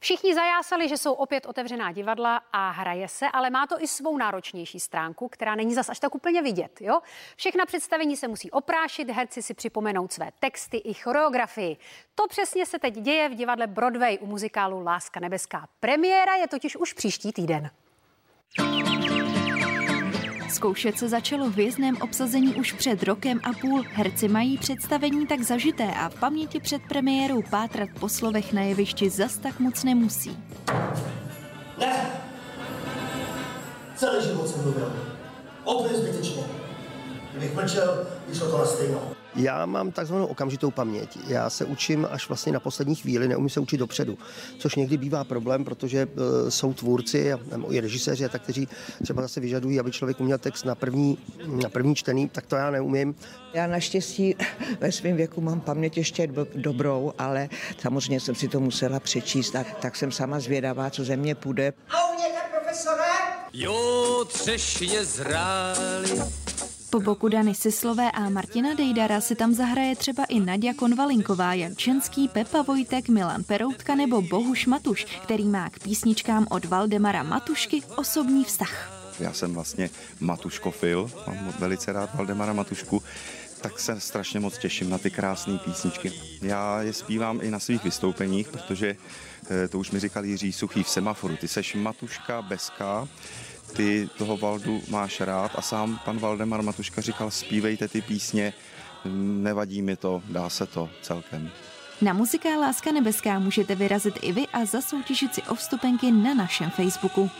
Všichni zajásali, že jsou opět otevřená divadla a hraje se, ale má to i svou náročnější stránku, která není zas až tak úplně vidět. Jo? Všechna představení se musí oprášit, herci si připomenout své texty i choreografii. To přesně se teď děje v divadle Broadway u muzikálu Láska nebeská. Premiéra je totiž už příští týden. Zkoušet se začalo v vězném obsazení už před rokem a půl. Herci mají představení tak zažité a v paměti před premiérou pátrat po slovech na jevišti zas tak moc nemusí. Ne! Celý život jsem mluvil. Úplně zbytečně. Kdybych mlčel, vyšlo to na stejno. Já mám takzvanou okamžitou paměť. Já se učím až vlastně na poslední chvíli, neumím se učit dopředu, což někdy bývá problém, protože uh, jsou tvůrci a, nebo i režiséři, a tak, kteří třeba zase vyžadují, aby člověk uměl text na první, na první čtený, tak to já neumím. Já naštěstí ve svém věku mám paměť ještě do, dobrou, ale samozřejmě jsem si to musela přečíst, tak, tak jsem sama zvědavá, co ze mě půjde. A u něka, profesore? Jo, třešně zráli. Po boku Dany Sislové a Martina Dejdara si tam zahraje třeba i Nadia Konvalinková, Jan Čenský, Pepa Vojtek, Milan Peroutka nebo Bohuš Matuš, který má k písničkám od Valdemara Matušky osobní vztah. Já jsem vlastně Matuškofil, mám velice rád Valdemara Matušku, tak se strašně moc těším na ty krásné písničky. Já je zpívám i na svých vystoupeních, protože eh, to už mi říkal Jiří Suchý v semaforu. Ty seš Matuška Beska, ty toho Valdu máš rád a sám pan Valdemar Matuška říkal, zpívejte ty písně, nevadí mi to, dá se to celkem. Na muzikál Láska nebeská můžete vyrazit i vy a zasoutěžit si o vstupenky na našem Facebooku.